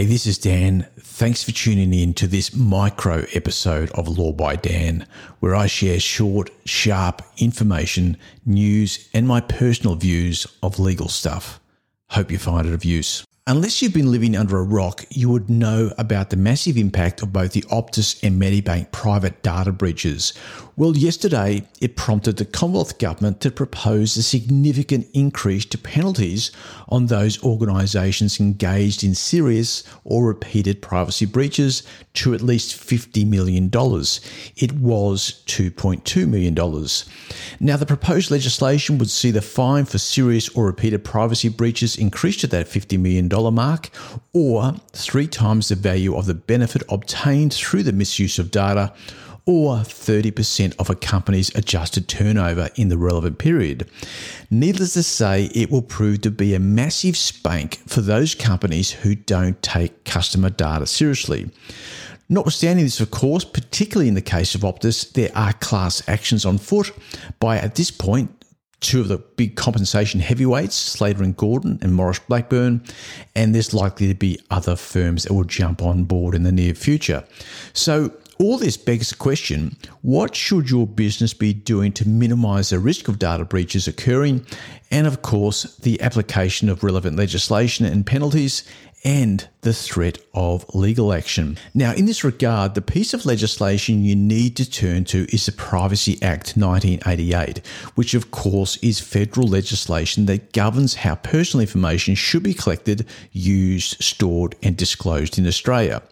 Hey, this is Dan. Thanks for tuning in to this micro episode of Law by Dan, where I share short, sharp information, news, and my personal views of legal stuff. Hope you find it of use. Unless you've been living under a rock, you would know about the massive impact of both the Optus and Medibank private data breaches. Well, yesterday it prompted the Commonwealth Government to propose a significant increase to penalties on those organisations engaged in serious or repeated privacy breaches to at least $50 million. It was $2.2 million. Now, the proposed legislation would see the fine for serious or repeated privacy breaches increased to that $50 million mark or three times the value of the benefit obtained through the misuse of data or 30% of a company's adjusted turnover in the relevant period. Needless to say, it will prove to be a massive spank for those companies who don't take customer data seriously. Notwithstanding this, of course, particularly in the case of Optus, there are class actions on foot by, at this point, two of the big compensation heavyweights, Slater and Gordon and Maurice Blackburn, and there's likely to be other firms that will jump on board in the near future. So, all this begs the question what should your business be doing to minimize the risk of data breaches occurring? And of course, the application of relevant legislation and penalties and the threat of legal action. Now, in this regard, the piece of legislation you need to turn to is the Privacy Act 1988, which, of course, is federal legislation that governs how personal information should be collected, used, stored, and disclosed in Australia.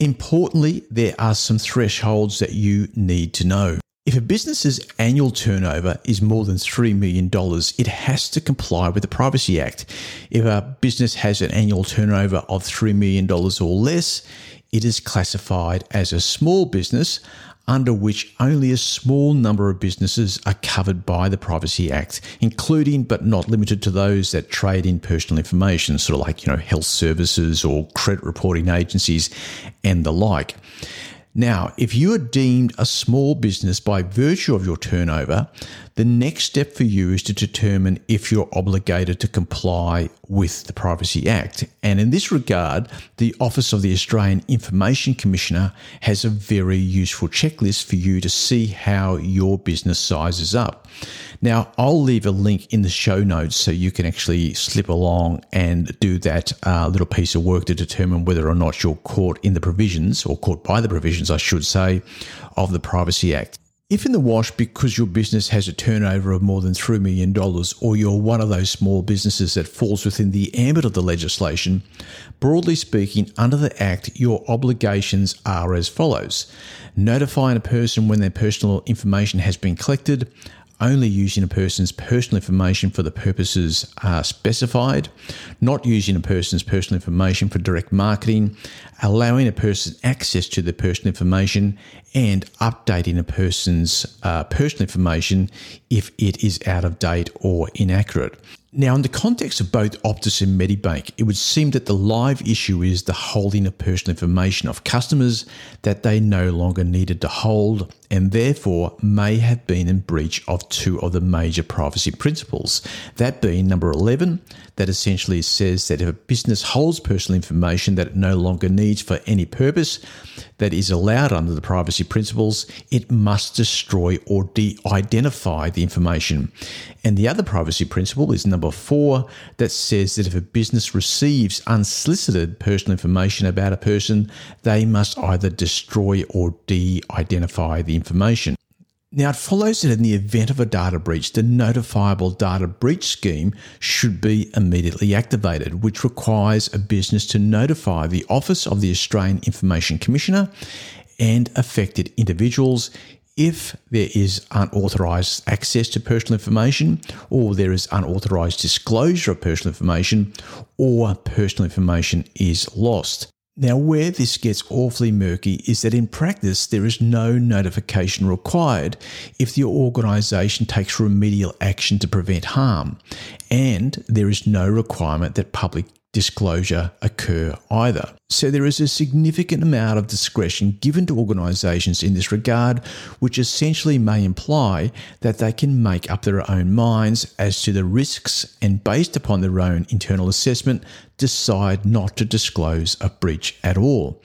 Importantly, there are some thresholds that you need to know. If a business's annual turnover is more than $3 million, it has to comply with the Privacy Act. If a business has an annual turnover of $3 million or less, it is classified as a small business under which only a small number of businesses are covered by the Privacy Act, including but not limited to those that trade in personal information, sort of like, you know, health services or credit reporting agencies and the like. Now, if you are deemed a small business by virtue of your turnover, the next step for you is to determine if you're obligated to comply with the Privacy Act. And in this regard, the Office of the Australian Information Commissioner has a very useful checklist for you to see how your business sizes up. Now, I'll leave a link in the show notes so you can actually slip along and do that uh, little piece of work to determine whether or not you're caught in the provisions, or caught by the provisions, I should say, of the Privacy Act. If in the wash because your business has a turnover of more than $3 million, or you're one of those small businesses that falls within the ambit of the legislation, broadly speaking, under the Act, your obligations are as follows notifying a person when their personal information has been collected, only using a person's personal information for the purposes uh, specified, not using a person's personal information for direct marketing, allowing a person access to the personal information, and updating a person's uh, personal information if it is out of date or inaccurate. Now, in the context of both Optus and Medibank, it would seem that the live issue is the holding of personal information of customers that they no longer needed to hold and therefore may have been in breach of two of the major privacy principles. That being number 11, that essentially says that if a business holds personal information that it no longer needs for any purpose that is allowed under the privacy principles, it must destroy or de identify the information. And the other privacy principle is number four, that says that if a business receives unsolicited personal information about a person, they must either destroy or de identify the information. Now, it follows that in the event of a data breach, the notifiable data breach scheme should be immediately activated, which requires a business to notify the Office of the Australian Information Commissioner and affected individuals if there is unauthorized access to personal information, or there is unauthorized disclosure of personal information, or personal information is lost. Now, where this gets awfully murky is that in practice, there is no notification required if the organisation takes remedial action to prevent harm, and there is no requirement that public disclosure occur either. So there is a significant amount of discretion given to organisations in this regard, which essentially may imply that they can make up their own minds as to the risks and, based upon their own internal assessment, decide not to disclose a breach at all.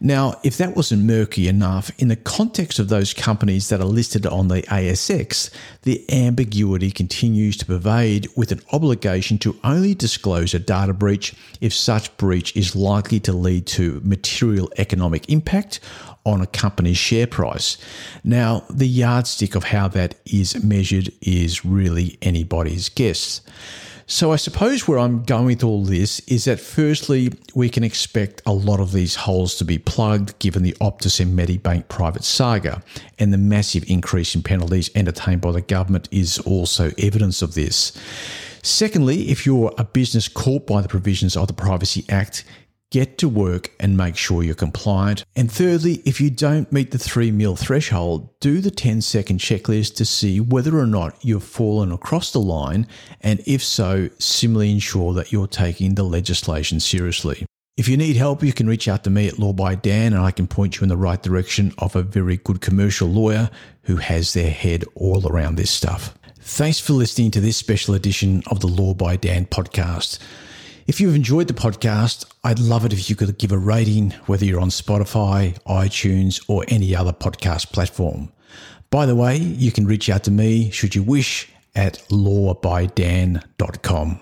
Now, if that wasn't murky enough, in the context of those companies that are listed on the ASX, the ambiguity continues to pervade with an obligation to only disclose a data breach if such breach is likely to lead to material economic impact on a company's share price. Now, the yardstick of how that is measured is really anybody's guess. So I suppose where I'm going with all this is that firstly, we can expect a lot of these holes to be plugged given the Optus and Medibank private saga, and the massive increase in penalties entertained by the government is also evidence of this. Secondly, if you're a business caught by the provisions of the Privacy Act, Get to work and make sure you're compliant. And thirdly, if you don't meet the 3 mil threshold, do the 10 second checklist to see whether or not you've fallen across the line, and if so, similarly ensure that you're taking the legislation seriously. If you need help, you can reach out to me at Law by Dan and I can point you in the right direction of a very good commercial lawyer who has their head all around this stuff. Thanks for listening to this special edition of the Law by Dan podcast. If you've enjoyed the podcast, I'd love it if you could give a rating, whether you're on Spotify, iTunes, or any other podcast platform. By the way, you can reach out to me should you wish at lawbydan.com.